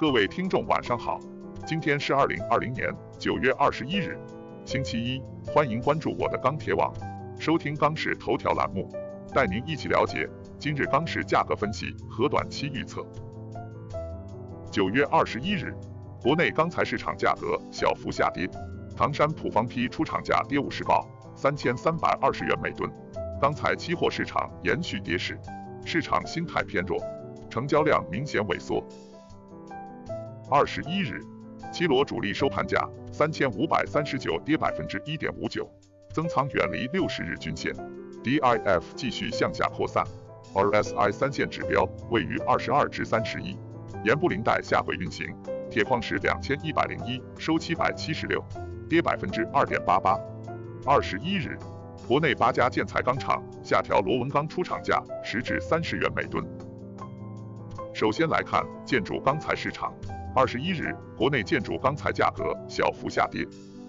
各位听众晚上好，今天是二零二零年九月二十一日，星期一，欢迎关注我的钢铁网，收听钢市头条栏目，带您一起了解今日钢市价格分析和短期预测。九月二十一日，国内钢材市场价格小幅下跌，唐山普方坯出厂价跌五十报三千三百二十元每吨，钢材期货市场延续跌势，市场心态偏弱，成交量明显萎缩。二十一日，七罗主力收盘价三千五百三十九，跌百分之一点五九，增仓远离六十日均线，DIF 继续向下扩散，RSI 三线指标位于二十二至三十一，盐布林带下轨运行，铁矿石两千一百零一收七百七十六，跌百分之二点八八。二十一日，国内八家建材钢厂下调螺纹钢出厂价十至三十元每吨。首先来看建筑钢材市场。二十一日，国内建筑钢材价格小幅下跌，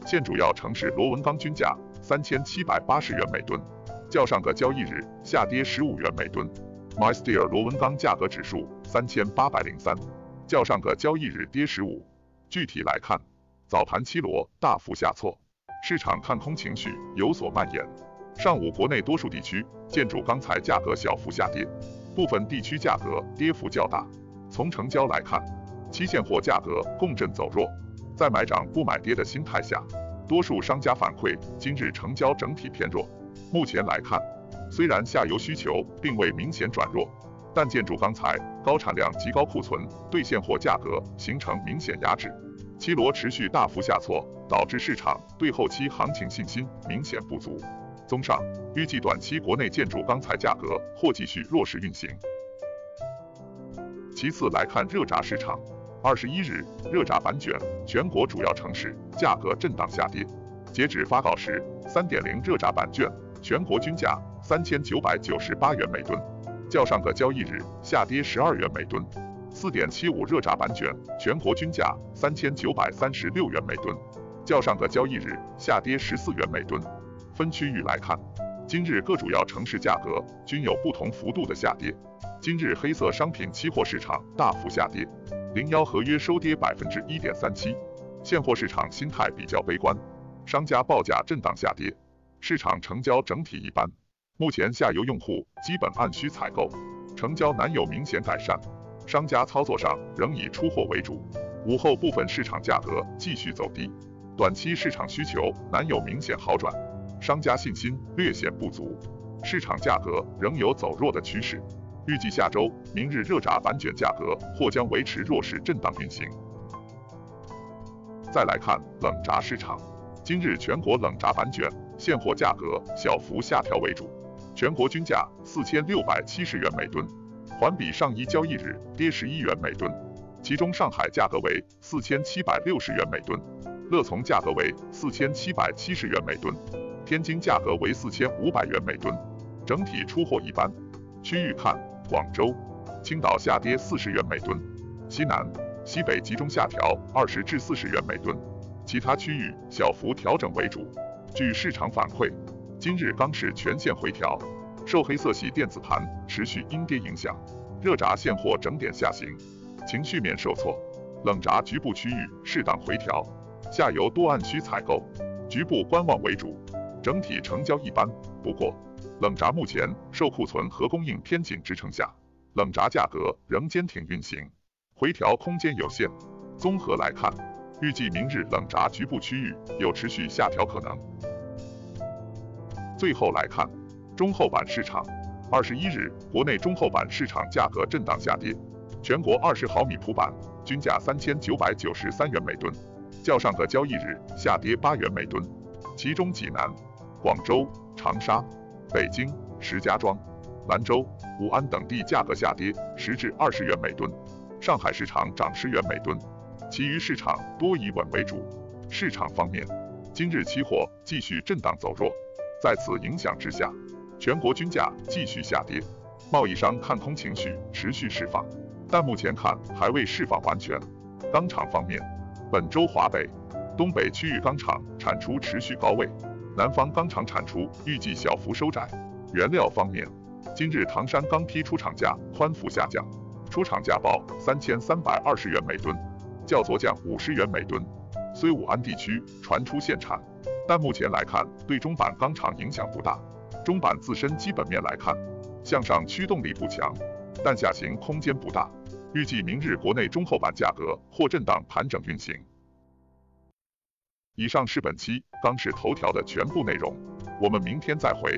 现主要城市螺纹钢均价三千七百八十元每吨，较上个交易日下跌十五元每吨。MySteel 螺纹钢价格指数三千八百零三，较上个交易日跌十五。具体来看，早盘七螺大幅下挫，市场看空情绪有所蔓延。上午国内多数地区建筑钢材价格小幅下跌，部分地区价格跌幅较大。从成交来看，期现货价格共振走弱，在买涨不买跌的心态下，多数商家反馈今日成交整体偏弱。目前来看，虽然下游需求并未明显转弱，但建筑钢材高产量及高库存对现货价格形成明显压制。七螺持续大幅下挫，导致市场对后期行情信心明显不足。综上，预计短期国内建筑钢材价格或继续弱势运行。其次来看热轧市场。二十一日，热轧板卷全国主要城市价格震荡下跌。截止发稿时，三点零热轧板卷全国均价三千九百九十八元每吨，较上个交易日下跌十二元每吨。四点七五热轧板卷全国均价三千九百三十六元每吨，较上个交易日下跌十四元每吨。分区域来看，今日各主要城市价格均有不同幅度的下跌。今日黑色商品期货市场大幅下跌。零幺合约收跌百分之一点三七，现货市场心态比较悲观，商家报价震荡下跌，市场成交整体一般。目前下游用户基本按需采购，成交难有明显改善，商家操作上仍以出货为主。午后部分市场价格继续走低，短期市场需求难有明显好转，商家信心略显不足，市场价格仍有走弱的趋势。预计下周、明日热轧板卷价格或将维持弱势震荡运行。再来看冷轧市场，今日全国冷轧板卷现货价格小幅下调为主，全国均价四千六百七十元每吨，环比上一交易日跌十一元每吨。其中上海价格为四千七百六十元每吨，乐从价格为四千七百七十元每吨，天津价格为四千五百元每吨，整体出货一般。区域看。广州、青岛下跌四十元每吨，西南、西北集中下调二十至四十元每吨，其他区域小幅调整为主。据市场反馈，今日钢市全线回调，受黑色系电子盘持续阴跌影响，热轧现货整点下行，情绪面受挫，冷轧局部区域适当回调，下游多按需采购，局部观望为主，整体成交一般。不过，冷轧目前受库存和供应偏紧支撑下，冷轧价格仍坚挺运行，回调空间有限。综合来看，预计明日冷轧局部区域有持续下调可能。最后来看中厚板市场，二十一日国内中厚板市场价格震荡下跌，全国二十毫米普板均价三千九百九十三元每吨，较上个交易日下跌八元每吨，其中济南、广州、长沙。北京、石家庄、兰州、武安等地价格下跌十至二十元每吨，上海市场涨十元每吨，其余市场多以稳为主。市场方面，今日期货继续震荡走弱，在此影响之下，全国均价继续下跌，贸易商看空情绪持续释放，但目前看还未释放完全。钢厂方面，本周华北、东北区域钢厂产出持续高位。南方钢厂产出预计小幅收窄。原料方面，今日唐山钢坯出厂价宽幅下降，出厂价报三千三百二十元每吨，较昨降五十元每吨。虽武安地区传出限产，但目前来看对中板钢厂影响不大。中板自身基本面来看，向上驱动力不强，但下行空间不大。预计明日国内中厚板价格或震荡盘整运行。以上是本期当时头条的全部内容，我们明天再会。